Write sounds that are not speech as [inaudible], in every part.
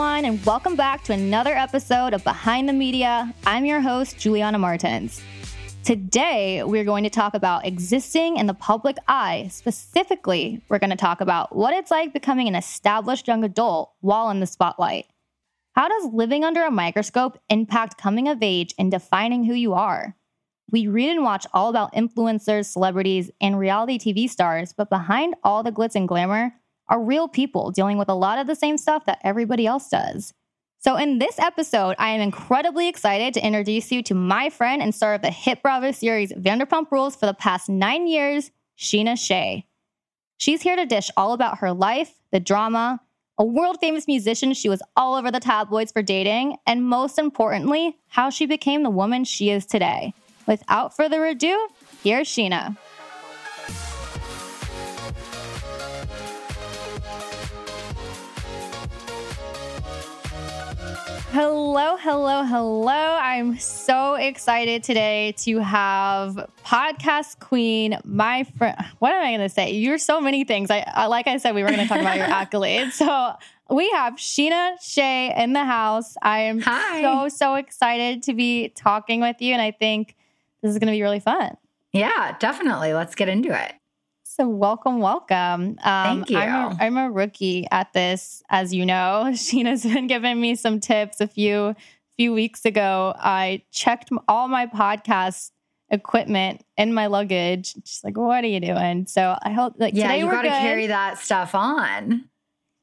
everyone, and welcome back to another episode of Behind the Media. I'm your host, Juliana Martins. Today, we're going to talk about existing in the public eye. Specifically, we're going to talk about what it's like becoming an established young adult while in the spotlight. How does living under a microscope impact coming of age and defining who you are? We read and watch all about influencers, celebrities, and reality TV stars, but behind all the glitz and glamour are real people dealing with a lot of the same stuff that everybody else does. So, in this episode, I am incredibly excited to introduce you to my friend and star of the hit Bravo series Vanderpump Rules for the past nine years, Scheana Shay. She's here to dish all about her life, the drama, a world famous musician she was all over the tabloids for dating, and most importantly, how she became the woman she is today. Without further ado, here's Scheana. Hello, hello, hello. I'm so excited today to have podcast queen, my friend. What am I going to say? You're so many things. I, I like I said, we were going to talk about your [laughs] accolades. So we have Scheana Shay in the house. I am Hi. so, so excited to be talking with you. And I think this is going to be really fun. Yeah, definitely. Let's get into it. So welcome, welcome. Um, Thank you. I'm a, I'm a rookie at this, as you know. [laughs] Scheana's been giving me some tips. A few few weeks ago, I checked all my podcast equipment in my luggage. She's like, "What are you doing?" So I hope like Yeah, today you we're got to good. carry that stuff on.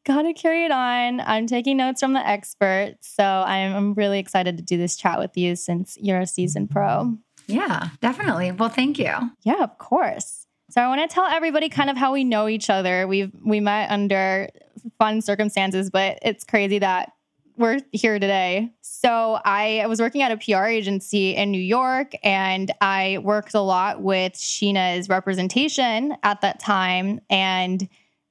Gotta carry it on. I'm taking notes from the experts, so I'm, I'm really excited to do this chat with you since you're a seasoned pro. Yeah, definitely. Well, thank you. Yeah, of course. So I want to tell everybody kind of how we know each other. We've we met under fun circumstances, but it's crazy that we're here today. So I was working at a PR agency in New York and I worked a lot with Scheana's representation at that time and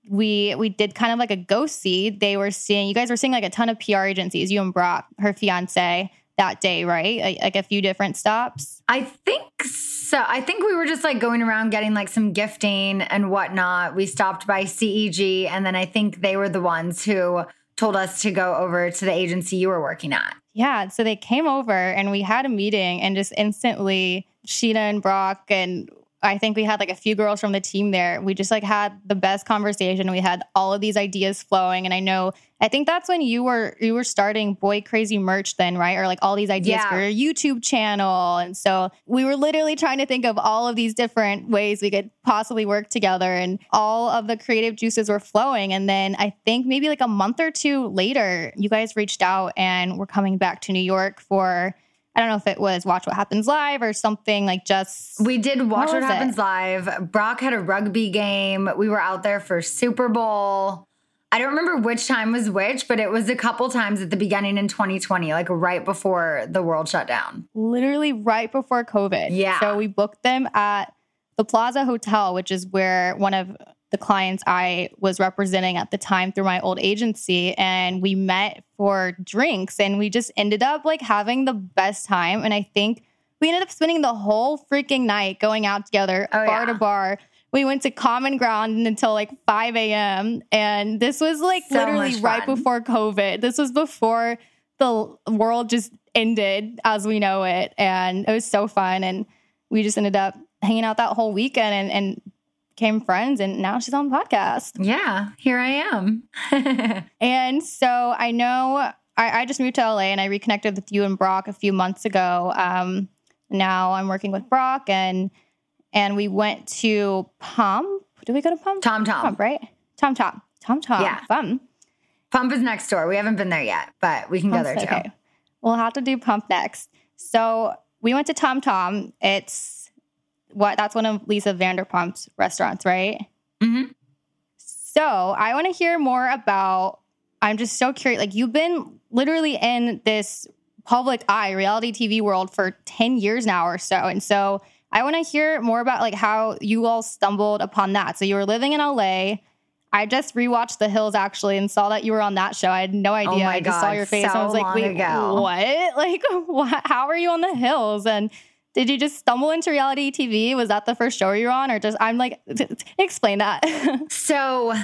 we we did kind of like a ghost seed. They were seeing you guys were seeing like a ton of PR agencies, you and Brock, her fiance, that day, right? Like, a few different stops. I think so. I think we were just like going around getting like some gifting and whatnot. We stopped by CEG, and then I think they were the ones who told us to go over to the agency you were working at. Yeah, so they came over and we had a meeting, and just instantly, Scheana and Brock and I think we had like a few girls from the team there. We just like had the best conversation. We had all of these ideas flowing, and I know I think that's when you were you were starting Boy Crazy merch then, right? Or like all these ideas Yeah. for your YouTube channel, and so we were literally trying to think of all of these different ways we could possibly work together, and all of the creative juices were flowing. And then I think maybe like a month or two later, you guys reached out and were coming back to New York for. I don't know if it was Watch What Happens Live or something like just We did Watch What What, was it? Happens Live. Brock had a rugby game. We were out there for Super Bowl. I don't remember which time was which, but it was a couple times at the beginning in 2020, like right before the world shut down. literally right before COVID. Yeah. So we booked them at the Plaza Hotel, which is where one of the clients I was representing at the time through my old agency. And we met for drinks and we just ended up like having the best time. And I think we ended up spending the whole freaking night going out together, Oh, bar yeah. to bar. We went to Common Ground until like 5 a.m. And this was like So literally right before COVID. This was before the world just ended as we know it. And it was so fun. And we just ended up hanging out that whole weekend and, and became friends. And now she's on the podcast. Yeah, here I am. [laughs] And so I know I, I just moved to LA and I reconnected with you and Brock a few months ago. Um, now I'm working with Brock and and we went to Pump. Did we go to Pump? Tom Tom. Pump, right? Tom Tom. Tom Tom. Yeah. Fun. Pump is next door. We haven't been there yet, but we can go there too. Okay. We'll have to do Pump next. So we went to Tom Tom. It's what that's one of Lisa Vanderpump's restaurants, right? hmm So I want to hear more about. I'm just so curious. Like you've been literally in this public eye reality TV world for 10 years now or so, and so I want to hear more about like how you all stumbled upon that. So you were living in LA. I just rewatched The Hills actually and saw that you were on that show. I had no idea. Oh my I just saw your face and I was like, wait, ago. what? [laughs] Like, what? how are you on The Hills? And did you just stumble into reality TV? Was that the first show you were on, or just I'm like, explain that? [laughs] So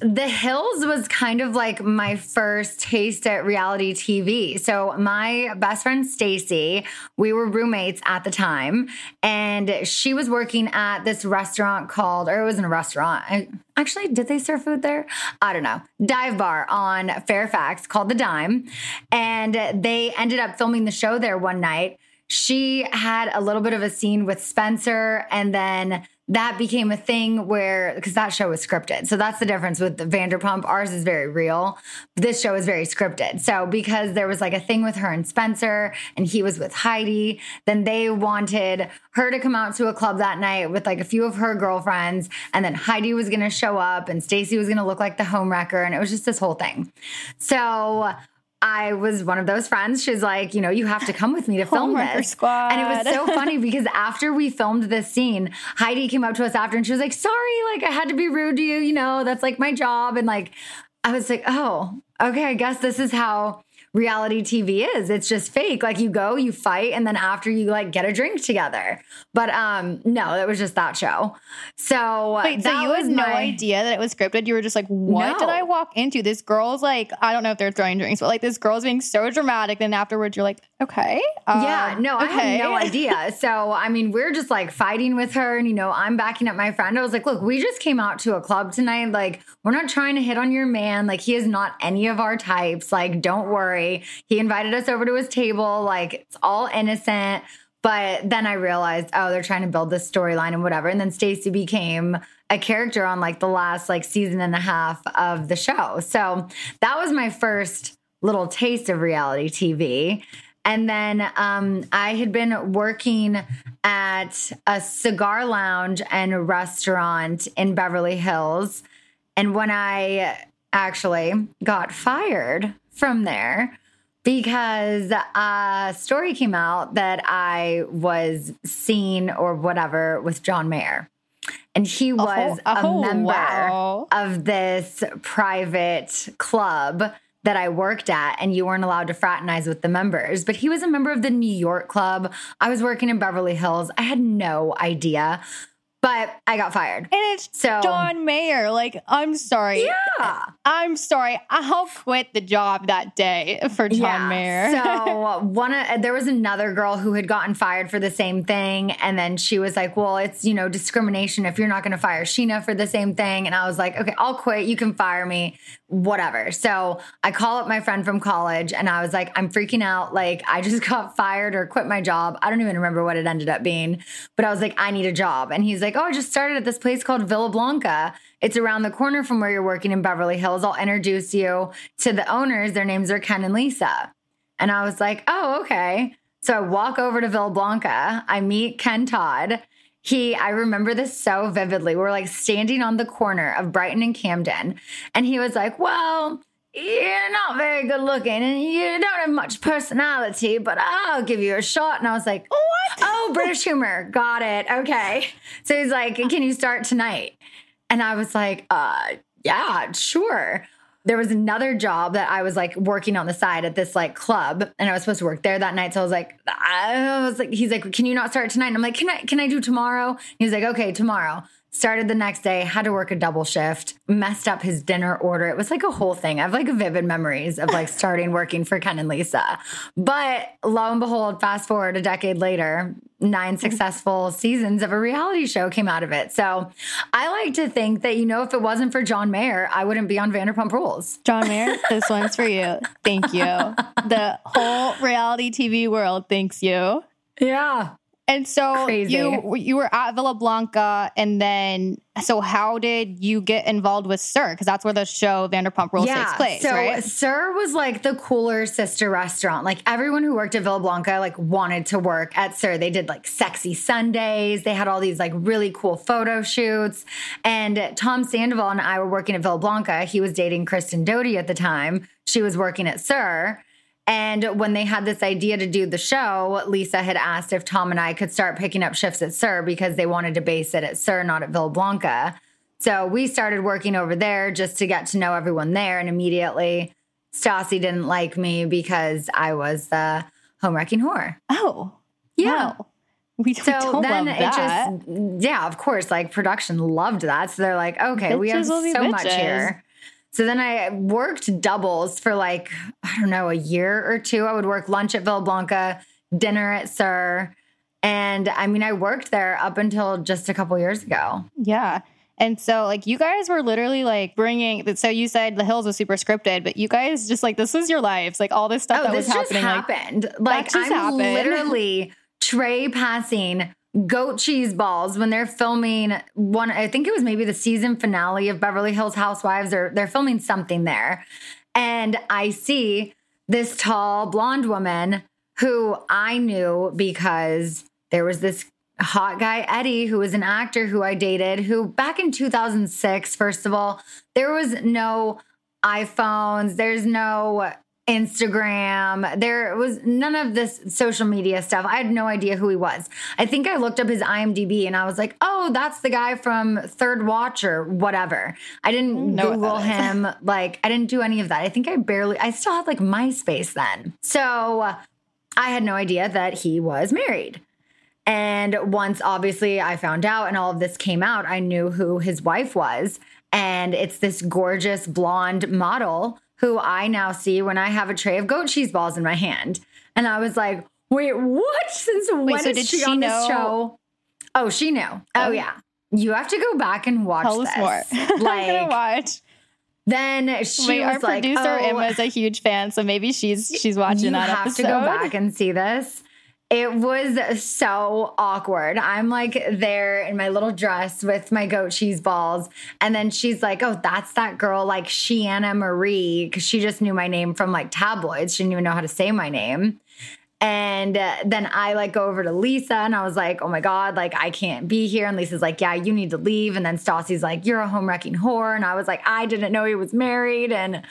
The Hills was kind of like my first taste at reality TV. So my best friend Stacy, we were roommates at the time, and she was working at this restaurant called, or it wasn't a restaurant. I, actually, did they serve food there? I don't know. Dive bar on Fairfax called the Dime, and they ended up filming the show there one night. She had a little bit of a scene with Spencer, and then that became a thing where because that show was scripted. So that's the difference with Vanderpump. Ours is very real. This show is very scripted. So because there was like a thing with her and Spencer and he was with Heidi, then they wanted her to come out to a club that night with like a few of her girlfriends and then Heidi was going to show up and Stacy was going to look like the homewrecker and it was just this whole thing. So I was one of those friends. She's like, you know, you have to come with me to [laughs] oh film this. Squad. And it was so funny [laughs] because after we filmed this scene, Heidi came up to us after and she was like, sorry, like I had to be rude to you. You know, that's like my job. And like, I was like, oh, okay, I guess this is how reality TV is. It's just fake. Like you go, you fight, and then after you like get a drink together. But um, no, it was just that show. So Wait, so you had no idea that it was scripted? You were just like, what No. did I walk into? This girl's like, I don't know if they're throwing drinks, but like this girl's being so dramatic. Then afterwards, you're like, okay. Yeah, um, no, I had no idea. [laughs] So, I mean, we're just like fighting with her, and you know, I'm backing up my friend. I was like, look, we just came out to a club tonight. Like, we're not trying to hit on your man. Like, he is not any of our types. Like, don't worry. He invited us over to his table. Like, it's all innocent. But then I realized, oh, they're trying to build this storyline and whatever. And then Stacy became a character on like the last like season and a half of the show. So that was my first little taste of reality TV. And then um, I had been working at a cigar lounge and restaurant in Beverly Hills. And when I actually got fired from there, because a story came out that I was seen or whatever with John Mayer. And he was a, oh, member wow. of this private club that I worked at, and you weren't allowed to fraternize with the members. But he was a member of the New York club. I was working in Beverly Hills. I had no idea, but I got fired. And it's So- John Mayer. Like, I'm sorry. Yeah. I'm sorry. I'll quit the job that day for John Mayer. so [laughs] one of, there was another girl who had gotten fired for the same thing, and then she was like, "Well, it's you know discrimination if you're not going to fire Scheana for the same thing." And I was like, "Okay, I'll quit. You can fire me, whatever." So I call up my friend from college, and I was like, "I'm freaking out. Like I just [laughs] got fired or quit my job. I don't even remember what it ended up being, but I was like, I need a job." And he's like, "Oh, I just started at this place called Villa Blanca." It's around the corner from where you're working in Beverly Hills. I'll introduce you to the owners. Their names are Ken and Lisa. And I was like, oh, okay. So I walk over to Villa Blanca. I meet Ken Todd. He, I remember this so vividly. We're like standing on the corner of Brighton and Camden. And he was like, well, you're not very good looking and you don't have much personality, but I'll give you a shot. And I was like, what? Oh, British humor. Got it. Okay. So he's like, can you start tonight? And I was like, uh, yeah, sure. There was another job that I was like working on the side at this like club, and I was supposed to work there that night. So I was like, I was like, he's like, can you not start tonight? And I'm like, can I can I do tomorrow? He was like, okay, tomorrow. Started the next day, had to work a double shift, messed up his dinner order. It was like a whole thing. I have like vivid memories of like starting working for Ken and Lisa. But lo and behold, fast forward a decade later, nine mm-hmm. successful seasons of a reality show came out of it. So I like to think that, you know, if it wasn't for John Mayer, I wouldn't be on Vanderpump Rules. John Mayer, this one's for you. Thank you. [laughs] The whole reality TV world thanks you. Yeah. And so Crazy. you you were at Villa Blanca, and then so how did you get involved with SUR? Because that's where the show Vanderpump Rules takes place, so right? SUR was like the cooler sister restaurant. Like everyone who worked at Villa Blanca like wanted to work at SUR. They did like sexy Sundays. They had all these like really cool photo shoots. And Tom Sandoval and I were working at Villa Blanca. He was dating Kristen Doute at the time. She was working at SUR. And when they had this idea to do the show, Lisa had asked if Tom and I could start picking up shifts at SUR because they wanted to base it at SUR, not at Villa Blanca. So we started working over there just to get to know everyone there. And immediately, Stassi didn't like me because I was the home wrecking whore. oh, Yeah. wow. We, So we don't then love it that. just, yeah, of course, like production loved that. So they're like, okay, we have Bitches so much here. So then I worked doubles for like, I don't know, a year or two. I would work lunch at Villa Blanca, dinner at SUR. And I mean, I worked there up until just a couple years ago. Yeah. And so, like, you guys were literally like bringing. So you said the hills was super scripted, but you guys just like this was your lives, like all this stuff oh, that oh, this was just happening. Like, happened. Like, just I'm happened. literally tray passing goat cheese balls when they're filming one. I think it was maybe the season finale of Beverly Hills Housewives, or they're filming something there. And I see this tall blonde woman who I knew because there was this hot guy, Eddie, who was an actor who I dated, who back in 2006, first of all, there was no iPhones, there's no Instagram, there was none of this social media stuff. I had no idea who he was. I think I looked up his IMDb and I was like, oh, that's the guy from Third Watch or whatever. I didn't mm, Know Google [laughs] him. Like, I didn't do any of that. I think I barely, I still had like MySpace then. So uh, I had no idea that he was married. And once obviously I found out and all of this came out, I knew who his wife was. And it's this gorgeous blonde model who I now see when I have a tray of goat cheese balls in my hand. And I was like, wait, what? Since when so is did she, she on this show? Oh, she knew. Oh, Oh. yeah. You have to go back and watch tell this. us more. [laughs] I'm Like, watch. then she Wait, was our like, producer oh, Emma is a huge fan, so maybe she's she's watching you that You have episode. to go back and see this. It was so awkward. I'm like there in my little dress with my goat cheese balls. And then she's like, Oh, that's that girl, like Shiana Marie, because she just knew my name from like tabloids. She didn't even know how to say my name. And uh, then I like go over to Lisa and I was like, oh my God, like I can't be here. And Lisa's like, yeah, you need to leave. And then Stassi's like, you're a home wrecking whore. And I was like, I didn't know he was married. And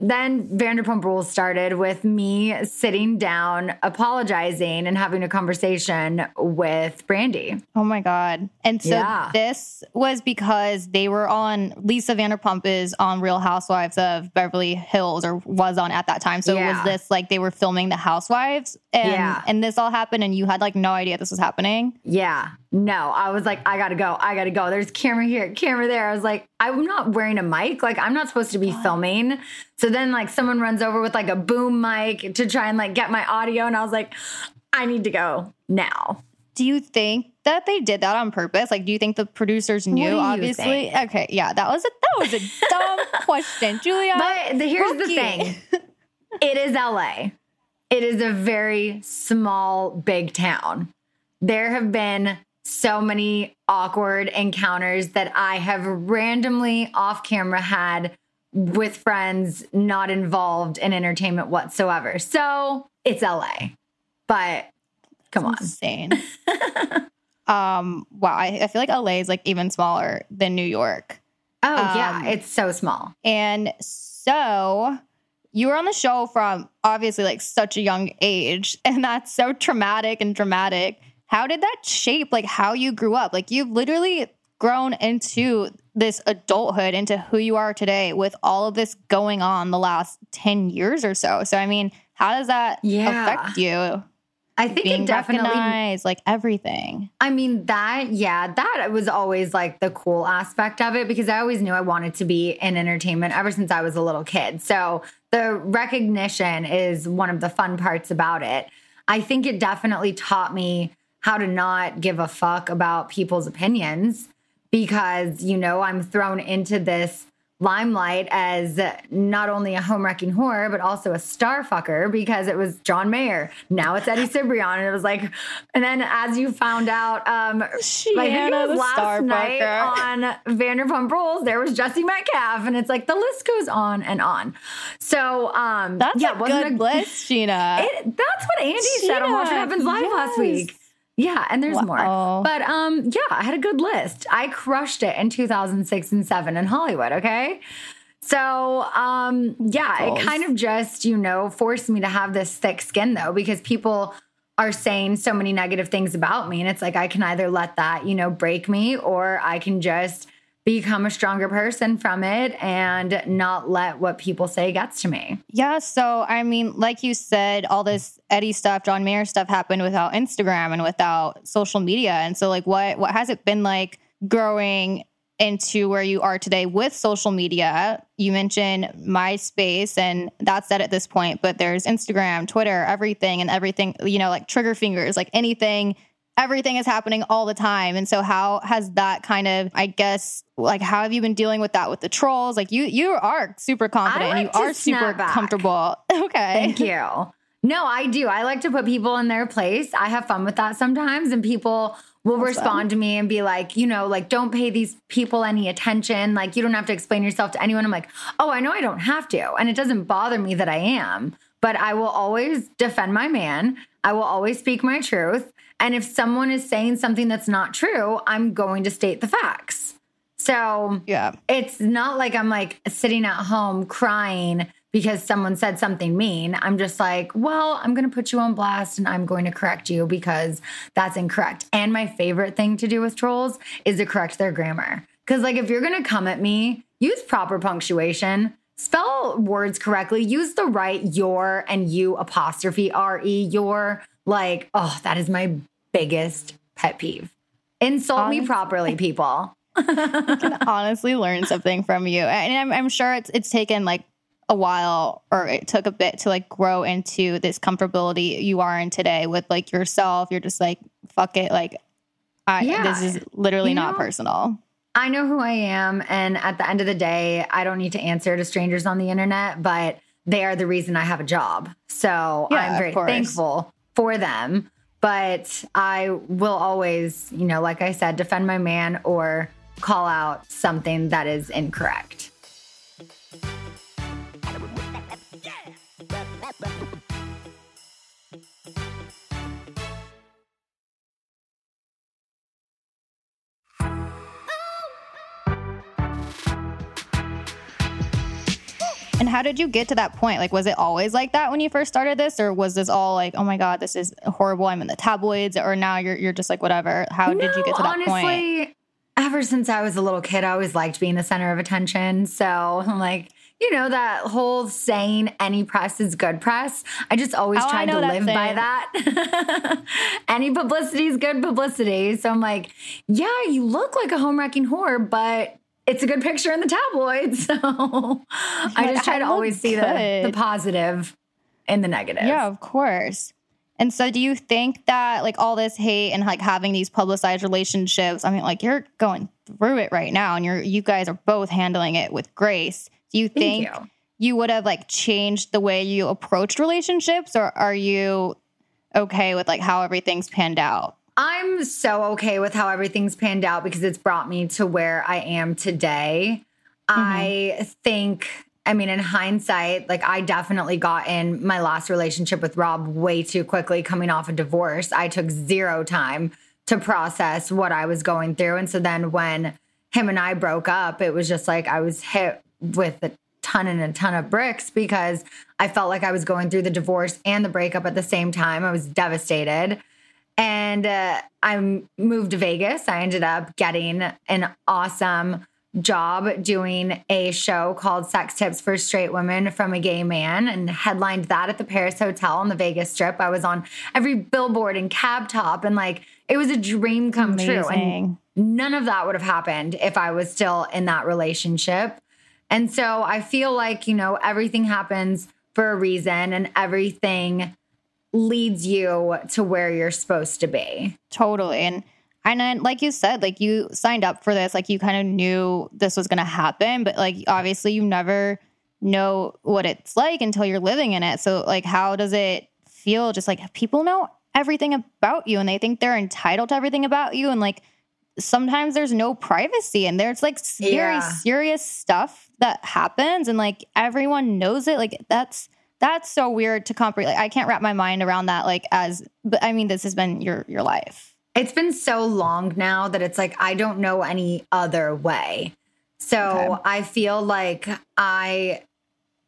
then Vanderpump Rules started with me sitting down, apologizing, and having a conversation with Brandi. Oh my god! And so Yeah. this was because they were on Lisa Vanderpump is on Real Housewives of Beverly Hills, or was on at that time. So Yeah. was this like they were filming the Housewives, and Yeah. and this all happened, and you had like no idea this was happening. Yeah, no, I was like, I gotta go, I gotta go. There's camera here, camera there. I was like, I'm not wearing a mic. Like, I'm not supposed to be filming. So then, like, someone runs over with like a boom mic to try and like get my audio, and I was like, I need to go now. Do you think that they did that on purpose? Like, do you think the producers knew? obviously, think? okay, yeah, that was a that was a dumb [laughs] question, Julia. But the, here's the thing it is LA. It is a very small, big town. There have been so many awkward encounters that I have randomly off camera had with friends not involved in entertainment whatsoever. So it's LA. But come on. insane. [laughs] um, wow, I, I feel like LA is like even smaller than New York. Oh, yeah. Um, It's so small. And so you were on the show from obviously like such a young age, [laughs] and that's so traumatic and dramatic. How did that shape like how you grew up? Like you've literally grown into this adulthood, into who you are today with all of this going on the last 10 years or so. So, I mean, how does that Yeah. affect you? I think Being it definitely like everything. I mean, that, yeah, that was always like the cool aspect of it because I always knew I wanted to be in entertainment ever since I was a little kid. So the recognition is one of the fun parts about it. I think it definitely taught me how to not give a fuck about people's opinions because, you know, I'm thrown into this limelight as not only a home wrecking whore, but also a star fucker because it was John Mayer. Now it's Eddie Cibrian. And it was like, and then as you found out, um, it was last star night fucker. on Vanderpump Rules, there was Jesse Metcalfe, and it's like the list goes on and on. So, um, That's yeah, a wasn't good list, Scheana. It, that's what Andy said on Watch What Happens Live last week. Yeah, and there's Wow. more. But um, yeah, I had a good list. I crushed it in 2006 and 7 in Hollywood, okay? So, um, yeah, Goals. it kind of just, you know, forced me to have this thick skin though, because people are saying so many negative things about me. And it's like, I can either let that, you know, break me or I can just become a stronger person from it and not let what people say gets to me. Yeah. So, I mean, like you said, all this Eddie stuff, John Mayer stuff happened without Instagram and without social media. And so, like, what, what has it been like growing into where you are today with social media? You mentioned MySpace, and that's it at this point, but there's Instagram, Twitter, everything, and everything, you know, like trigger fingers, like anything everything is happening all the time. And so how has that kind of, I guess, like how have you been dealing with that with the trolls? Like you you are super confident like and you are super back. comfortable. [laughs] Okay. Thank you. No, I do. I like to put people in their place. I have fun with that sometimes and people will awesome. respond to me and be like, you know, like don't pay these people any attention. Like you don't have to explain yourself to anyone. I'm like, "Oh, I know I don't have to." And it doesn't bother me that I am, but I will always defend my man. I will always speak my truth. And if someone is saying something that's not true, I'm going to state the facts. So, yeah. It's not like I'm like sitting at home crying because someone said something mean. I'm just like, well, I'm going to put you on blast and I'm going to correct you because that's incorrect. And my favorite thing to do with trolls is to correct their grammar. Because, like, if you're going to come at me, use proper punctuation, spell words correctly, use the right your and you apostrophe R E, your like, oh, that is my biggest pet peeve. Insult honestly, me properly, people. [laughs] you can honestly learn something from you. And I'm, I'm sure it's it's taken like a while or it took a bit to like grow into this comfortability you are in today with like yourself. You're just like, fuck it. Like, I, yeah. this is literally you not know, personal. I know who I am. And at the end of the day, I don't need to answer to strangers on the internet, but they are the reason I have a job. So yeah, I'm very thankful for them. But I will always, you know, like I said, defend my man or call out something that is incorrect. And how did you get to that point? Like, was it always like that when you first started this, or was this all like, oh my god, this is horrible? I'm in the tabloids, or now you're you're just like whatever. How no, did you get to that point? honestly, point? Ever since I was a little kid, I always liked being the center of attention. So I'm [laughs] like, you know, that whole saying, any press is good press. I just always oh, tried to live by that. [laughs] any publicity is good publicity. So I'm like, yeah, you look like a home wrecking whore, but it's a good picture in the tabloids. [laughs] So I just try to always see the, the positive in the negative. Yeah, of course. And so do you think that like all this hate and like having these publicized relationships, I mean like you're going through it right now and you're you guys are both handling it with grace. Do you think you. you would have like changed the way you approached relationships or are you okay with like how everything's panned out? I'm so okay with how everything's panned out because it's brought me to where I am today. Mm-hmm. I think, I mean, in hindsight, like I definitely got in my last relationship with Rob way too quickly coming off a divorce. I took zero time to process what I was going through. And so then when him and I broke up, it was just like I was hit with a ton and a ton of bricks because I felt like I was going through the divorce and the breakup at the same time. I was devastated and uh, I moved to Vegas. I ended up getting an awesome job doing a show called Sex Tips for Straight Women from a Gay Man and headlined that at the Paris Hotel on the Vegas Strip. I was on every billboard and cab top and like it was a dream come Amazing. true. And none of that would have happened if I was still in that relationship. And so I feel like, you know, everything happens for a reason and everything leads you to where you're supposed to be. Totally. And and then, like you said, like you signed up for this, like you kind of knew this was going to happen, but like obviously you never know what it's like until you're living in it. So, like, how does it feel? Just like people know everything about you and they think they're entitled to everything about you. And like sometimes there's no privacy and there's like very yeah. serious stuff that happens and like everyone knows it. Like, that's that's so weird to comprehend. Like, I can't wrap my mind around that. Like, as, but I mean, this has been your your life. It's been so long now that it's like I don't know any other way. So okay. I feel like I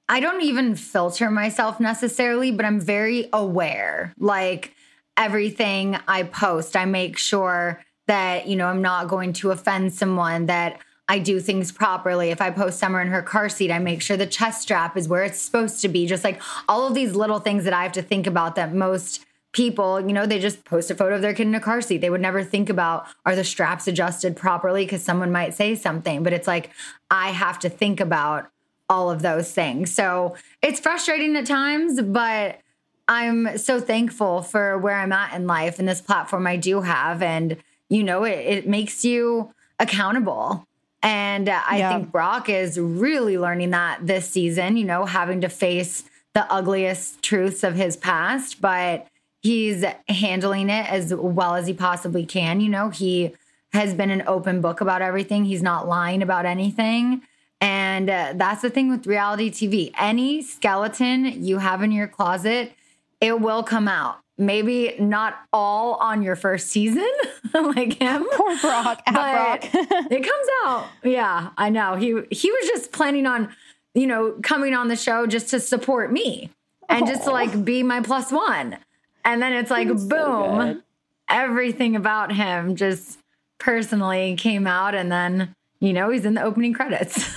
I don't even filter myself necessarily, but I'm very aware. Like everything I post, I make sure that, you know, I'm not going to offend someone, that I do things properly. If I post Summer in her car seat, I make sure the chest strap is where it's supposed to be. Just like all of these little things that I have to think about that most people, you know, they just post a photo of their kid in a car seat. They would never think about are the straps adjusted properly because someone might say something. But it's like I have to think about all of those things. So it's frustrating at times, but I'm so thankful for where I'm at in life and this platform I do have. And, you know, it, it makes you accountable. And uh, I yeah. think Brock is really learning that this season, you know, having to face the ugliest truths of his past, but he's handling it as well as he possibly can. You know, he has been an open book about everything, he's not lying about anything. And uh, that's the thing with reality TV. Any skeleton you have in your closet, it will come out maybe not all on your first season, [laughs] like him. [laughs] Poor Brock. Brock. [laughs] it comes out. Yeah, I know. He he was just planning on, you know, coming on the show just to support me and just to like be my plus one. And then it's like boom, so everything about him just personally came out and then you know he's in the opening credits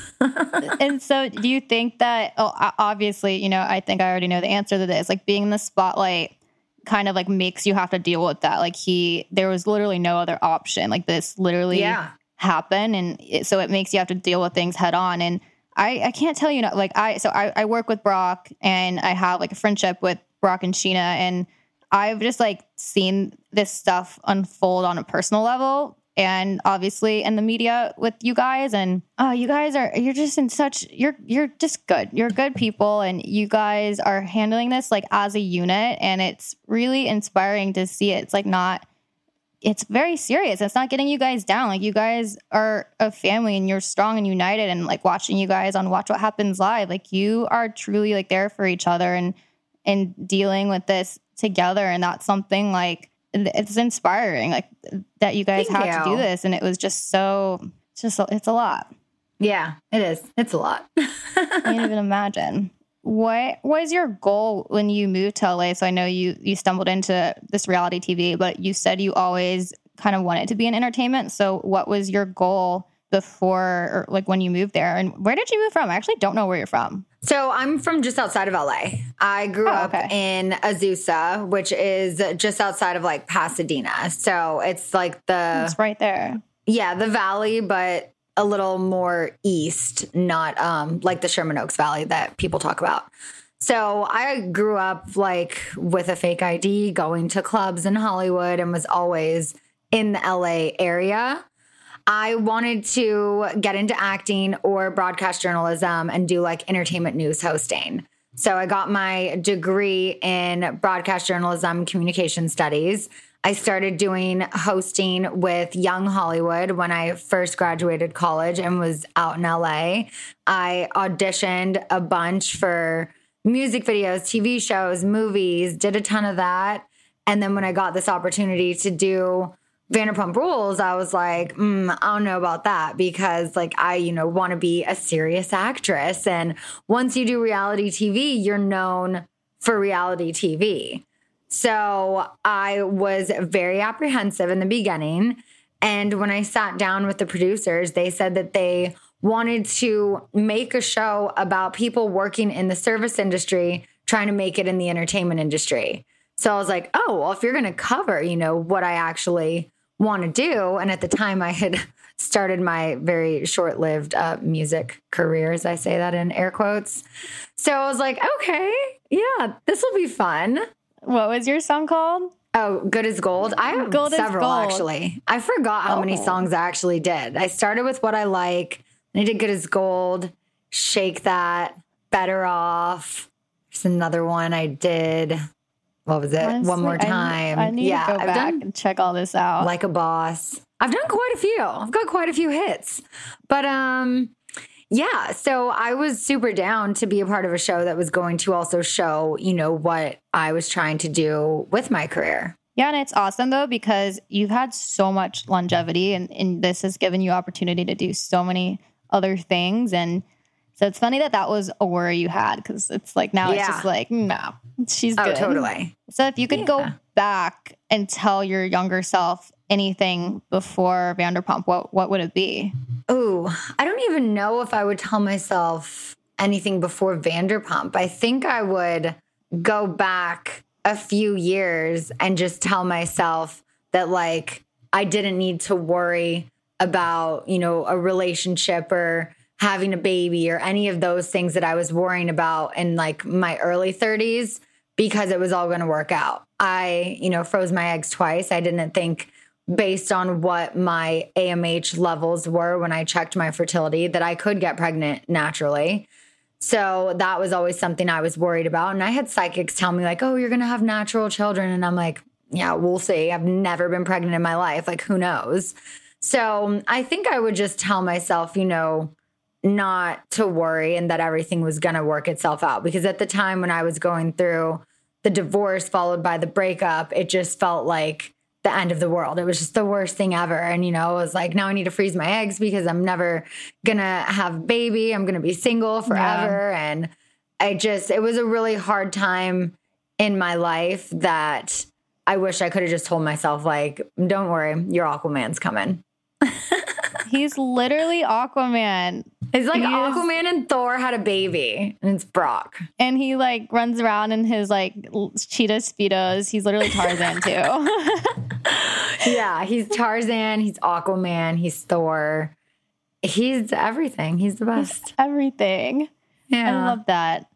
and so do you think that oh, obviously you know i think i already know the answer to this like being in the spotlight kind of like makes you have to deal with that. Like he, there was literally no other option. Like this literally yeah. happened, and it, so it makes you have to deal with things head on. And I, I can't tell you, not, like I, so I, I work with Brock, and I have like a friendship with Brock and Scheana, and I've just like seen this stuff unfold on a personal level and obviously in the media with you guys and oh you guys are you're just in such you're you're just good. You're good people and you guys are handling this like as a unit and it's really inspiring to see it. It's like not it's very serious. It's not getting you guys down. Like you guys are a family and you're strong and united and like watching you guys on watch what happens live like you are truly like there for each other and and dealing with this together and that's something like it's inspiring like that you guys Thank have you. to do this and it was just so it's just it's a lot. Yeah it is. It's a lot. [laughs] I can't even imagine. What was your goal when you moved to la so i know you you stumbled into this reality tv but you said you always kind of wanted to be in entertainment. So what was your goal before or like when you moved there and where did you move from i actually don't know where you're from so I'm from just outside of LA. I grew oh, okay. up in Azusa, which is just outside of like Pasadena. So it's like the It's right there. Yeah, the valley, but a little more east, not um like the Sherman Oaks Valley that people talk about. So I grew up like with a fake ID, going to clubs in Hollywood and was always in the LA area. I wanted to get into acting or broadcast journalism and do like entertainment news hosting. So I got my degree in broadcast journalism, communication studies. I started doing hosting with Young Hollywood when I first graduated college and was out in LA. I auditioned a bunch for music videos, TV shows, movies, did a ton of that. And then when I got this opportunity to do Vanderpump Rules, I was like, mm, I don't know about that because, like, I, you know, want to be a serious actress. And once you do reality TV, you're known for reality TV. So I was very apprehensive in the beginning. And when I sat down with the producers, they said that they wanted to make a show about people working in the service industry trying to make it in the entertainment industry. So I was like, oh, well, if you're going to cover, you know, what I actually want to do. And at the time, I had [laughs] started my very short lived uh, music career, as I say that in air quotes. So I was like, okay, yeah, this will be fun. What was your song called? Oh, Good as Gold. I have gold several actually. I forgot how oh. many songs I actually did. I started with What I Like, and I did Good as Gold, Shake That, Better Off. There's another one I did what was it? Honestly, One more time. I, I need yeah, to go I've back and check all this out. Like a boss. I've done quite a few. I've got quite a few hits. But um yeah, so I was super down to be a part of a show that was going to also show, you know, what I was trying to do with my career. Yeah, and it's awesome though because you've had so much longevity and, and this has given you opportunity to do so many other things and so it's funny that that was a worry you had because it's like now yeah. it's just like, no, she's oh, good. totally. So if you could yeah. go back and tell your younger self anything before Vanderpump, what what would it be? Oh, I don't even know if I would tell myself anything before Vanderpump. I think I would go back a few years and just tell myself that like I didn't need to worry about, you know, a relationship or having a baby or any of those things that I was worrying about in like my early 30s because it was all going to work out. I, you know, froze my eggs twice. I didn't think based on what my AMH levels were when I checked my fertility that I could get pregnant naturally. So that was always something I was worried about. And I had psychics tell me, like, oh, you're going to have natural children. And I'm like, yeah, we'll see. I've never been pregnant in my life. Like, who knows? So I think I would just tell myself, you know, not to worry and that everything was going to work itself out. Because at the time when I was going through the divorce followed by the breakup, it just felt like the end of the world. It was just the worst thing ever. And, you know, it was like, now I need to freeze my eggs because I'm never going to have baby. I'm going to be single forever. Yeah. And I just, it was a really hard time in my life that I wish I could have just told myself, like, don't worry, your Aquaman's coming. [laughs] He's literally Aquaman. It's like Aquaman and Thor had a baby, and it's Brock. And he like runs around in his like cheetah speedos. He's literally Tarzan too. [laughs] yeah, he's Tarzan. He's Aquaman. He's Thor. He's everything. He's the best. He's everything. Yeah, I love that.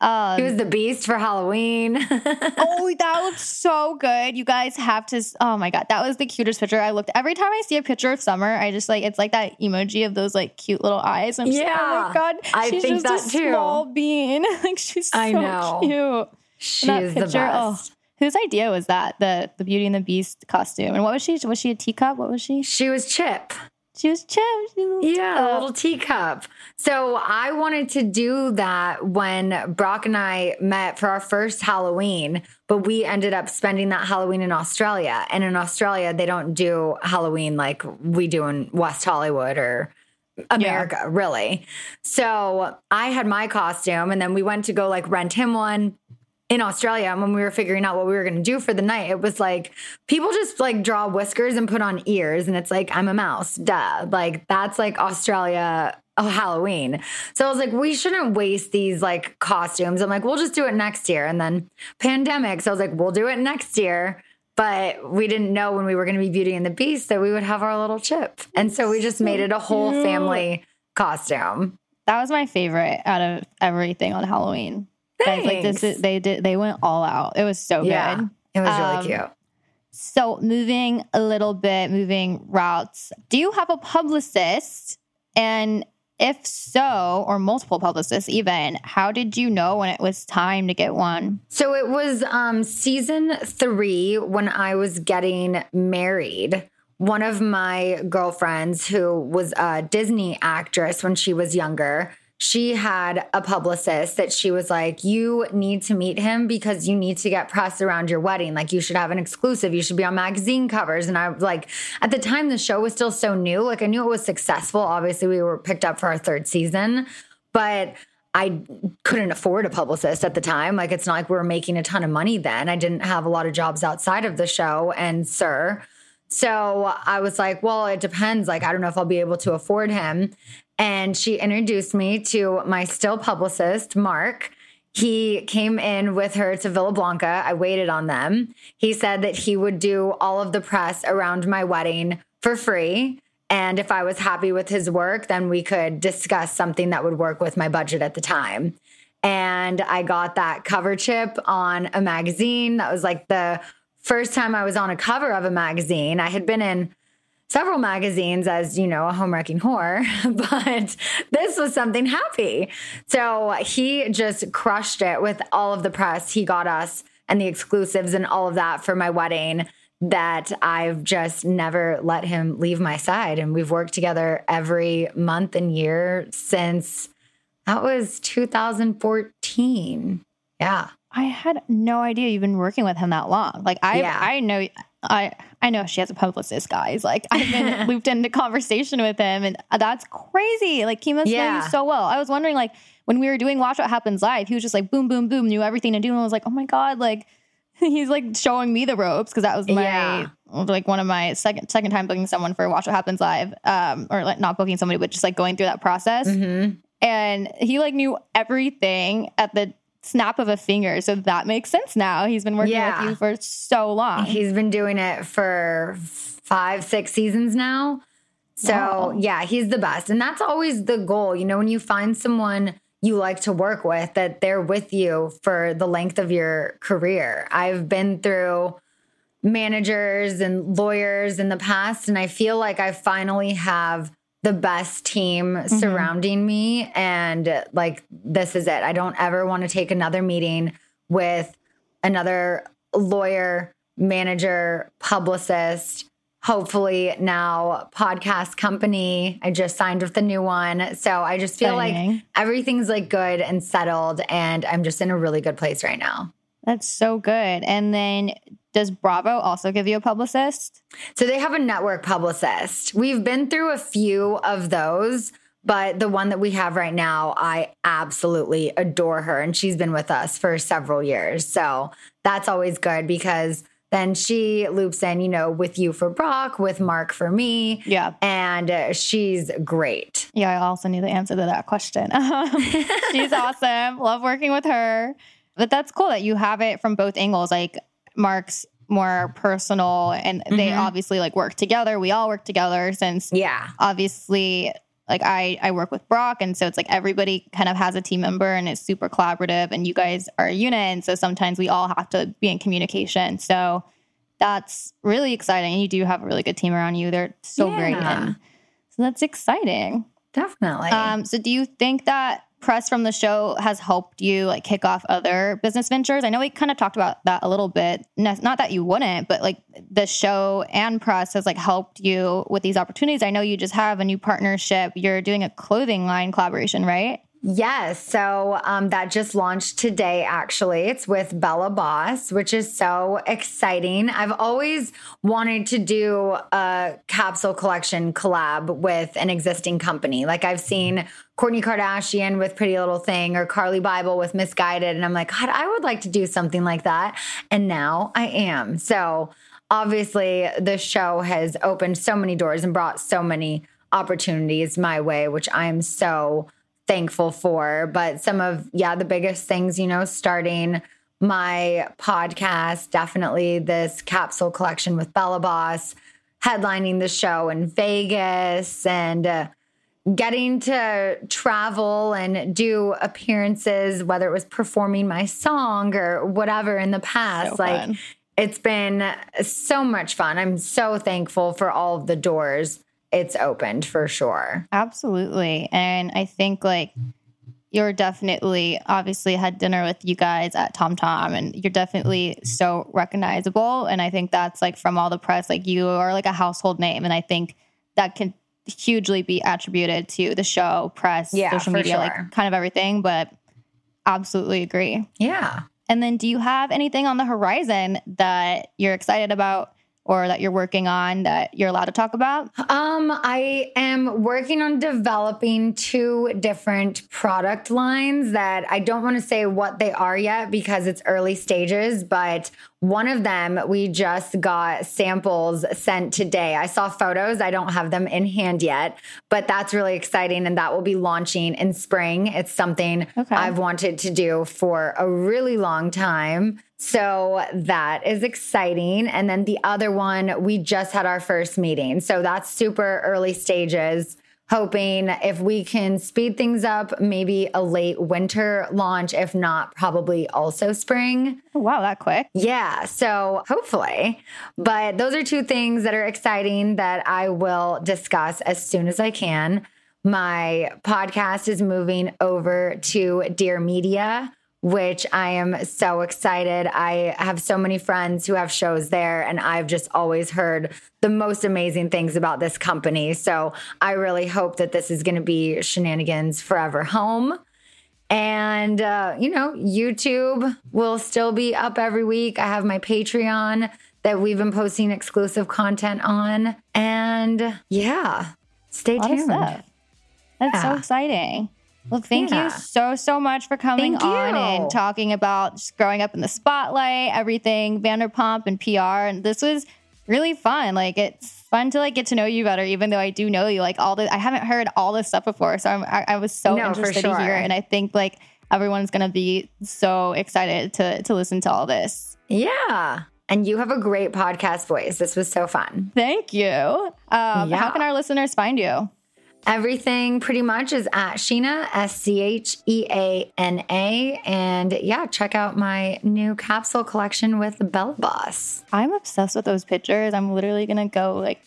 Um, he was the beast for Halloween. [laughs] oh, that looks so good. You guys have to. Oh my god, that was the cutest picture. I looked every time I see a picture of Summer. I just like it's like that emoji of those like cute little eyes. I'm yeah, just, oh my god, I she's think just that a too. Small bean, [laughs] like she's so I know. cute. She is picture, the oh, best. Oh, whose idea was that? The the Beauty and the Beast costume. And what was she? Was she a teacup? What was she? She was Chip. She was was yeah, a little teacup. So I wanted to do that when Brock and I met for our first Halloween, but we ended up spending that Halloween in Australia. And in Australia, they don't do Halloween like we do in West Hollywood or America, yeah. really. So I had my costume, and then we went to go like rent him one in Australia when we were figuring out what we were going to do for the night, it was like people just like draw whiskers and put on ears, and it's like I'm a mouse, duh. Like that's like Australia oh, Halloween. So I was like, we shouldn't waste these like costumes. I'm like, we'll just do it next year. And then pandemic. So I was like, we'll do it next year. But we didn't know when we were going to be Beauty and the Beast that we would have our little chip. And so we just made it a whole family costume. That was my favorite out of everything on Halloween. Thanks. Like this is they did they went all out. It was so yeah, good. It was um, really cute. So moving a little bit, moving routes. Do you have a publicist? And if so, or multiple publicists even, how did you know when it was time to get one? So it was um season 3 when I was getting married one of my girlfriends who was a Disney actress when she was younger she had a publicist that she was like, You need to meet him because you need to get press around your wedding. Like, you should have an exclusive. You should be on magazine covers. And I was like, at the time, the show was still so new. Like, I knew it was successful. Obviously, we were picked up for our third season, but I couldn't afford a publicist at the time. Like, it's not like we were making a ton of money then. I didn't have a lot of jobs outside of the show. And, sir, so I was like, well, it depends. Like, I don't know if I'll be able to afford him. And she introduced me to my still publicist, Mark. He came in with her to Villa Blanca. I waited on them. He said that he would do all of the press around my wedding for free. And if I was happy with his work, then we could discuss something that would work with my budget at the time. And I got that cover chip on a magazine. That was like the first time I was on a cover of a magazine. I had been in several magazines as, you know, a home wrecking whore, [laughs] but this was something happy. So he just crushed it with all of the press he got us and the exclusives and all of that for my wedding that I've just never let him leave my side. And we've worked together every month and year since that was 2014. Yeah. I had no idea you've been working with him that long. Like I yeah. I know I I know she has a publicist, guys. Like I've been [laughs] looped into conversation with him, and that's crazy. Like he must yeah. know you so well. I was wondering, like when we were doing Watch What Happens Live, he was just like boom, boom, boom, knew everything to do, and I was like, oh my god, like [laughs] he's like showing me the ropes because that was my Yeah. like one of my second second time booking someone for Watch What Happens Live, um, or like not booking somebody, but just like going through that process. Mhm. And he like knew everything at the snap of a finger, so that makes sense now. He's been working Yeah. with you for so long. He's been doing it for five, six seasons now. So, Wow. yeah, he's the best. And that's always the goal. You know, when you find someone you like to work with, that they're with you for the length of your career. I've been through managers and lawyers in the past, and I feel like I finally have the best team mm-hmm. surrounding me. And like, this is it. I don't ever want to take another meeting with another lawyer, manager, publicist, hopefully now podcast company. I just signed with a new one. So I just feel like everything's like good and settled and I'm just in a really good place right now. That's so good. And then does Bravo also give you a publicist? So they have a network publicist. We've been through a few of those, but the one that we have right now, I absolutely adore her. And she's been with us for several years. So that's always good because then she loops in, you know, with you for Brock, with Mark for me. Yeah. And uh, she's great. Yeah, I also knew the answer to that question. [laughs] She's [laughs] awesome. Love working with her. But that's cool that you have it from both angles. Like Mark's more personal and they Mhm. obviously like work together. We all work together since Yeah. obviously like I I work with Brock and so it's like everybody kind of has a team member and it's super collaborative and you guys are a unit and so sometimes we all have to be in communication. So that's really exciting. And you do have a really good team around you. They're so great. And so that's exciting. Definitely. Um, so do you think that press from the show has helped you like kick off other business ventures? I know we kind of talked about that a little bit. Not that you wouldn't, but like the show and press has like helped you with these opportunities. I know you just have a new partnership. You're doing a clothing line collaboration, right? Yes. So um, that just launched today, actually. It's with Bella Boss, which is so exciting. I've always wanted to do a capsule collection collab with an existing company. Like I've seen Kourtney Kardashian with Pretty Little Thing or Carli Bybel with Missguided. And I'm like, God, I would like to do something like that. And now I am. So obviously, the show has opened so many doors and brought so many opportunities my way, which I'm so thankful for. But some of, yeah, the biggest things, you know, starting my podcast, definitely this capsule collection with Bella Boss, headlining the show in Vegas, and uh, getting to travel and do appearances, whether it was performing my song or whatever in the past. So like, fun. it's been so much fun. I'm so thankful for all of the doors it's opened for sure. Absolutely. And I think like you're definitely obviously had dinner with you guys at Tom Tom and you're definitely so recognizable. And I think that's like from all the press, like you are like a household name. And I think that can hugely be attributed to the show, press, Yeah, social media, sure. like kind of everything. But absolutely agree. Yeah. And then do you have anything on the horizon that you're excited about or that you're working on that you're allowed to talk about? Um, I am working on developing two different product lines that I don't want to say what they are yet because it's early stages, but one of them we just got samples sent today. I saw photos, I don't have them in hand yet, but that's really exciting and that will be launching in spring. It's something Okay. I've wanted to do for a really long time. So that is exciting. And then the other one, we just had our first meeting. So that's super early stages. Hoping if we can speed things up, maybe a late winter launch, if not, probably also spring. Oh, wow, that quick. Yeah, so hopefully. But those are two things that are exciting that I will discuss as soon as I can. My podcast is moving over to Dear Media, which I am so excited. I have so many friends who have shows there, and I've just always heard the most amazing things about this company. So I really hope that this is going to be Scheananigans Forever Home. And, uh, you know, YouTube will still be up every week. I have my Patreon that we've been posting exclusive content on. And yeah, stay A lot of tuned. That's so exciting. Well, thank yeah. you so, so much for coming on and talking about just growing up in the spotlight, everything, Vanderpump and PR. And this was really fun. Like, it's fun to like get to know you better, even though I do know you. Like, all the, I haven't heard all this stuff before. So I'm, I, I was so no, interested sure. to hear. And I think like everyone's going to be so excited to, to listen to all this. Yeah. And you have a great podcast voice. This was so fun. Thank you. Um, yeah. How can our listeners find you? Everything pretty much is at Scheana, S C H E A N A. And yeah, check out my new capsule collection with Bella Boss. I'm obsessed with those pictures. I'm literally going to go like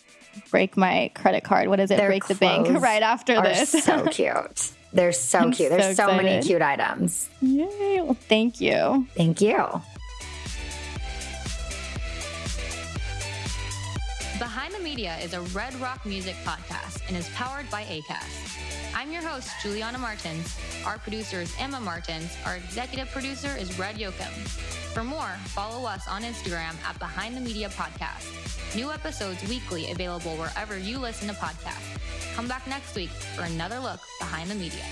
break my credit card. What is it? Their break the bank [laughs] right after this. so [laughs] cute. They're so I'm cute. There's so, so many cute items. Yay. Well, thank you. Thank you. Behind the Media is a Red Rock Music podcast and is powered by ACAST. I'm your host, Juliana Martins. Our producer is Emma Martins. Our executive producer is Red Yoakum. For more, follow us on Instagram at Behind the Media Podcast. New episodes weekly available wherever you listen to podcasts. Come back next week for another look behind the media.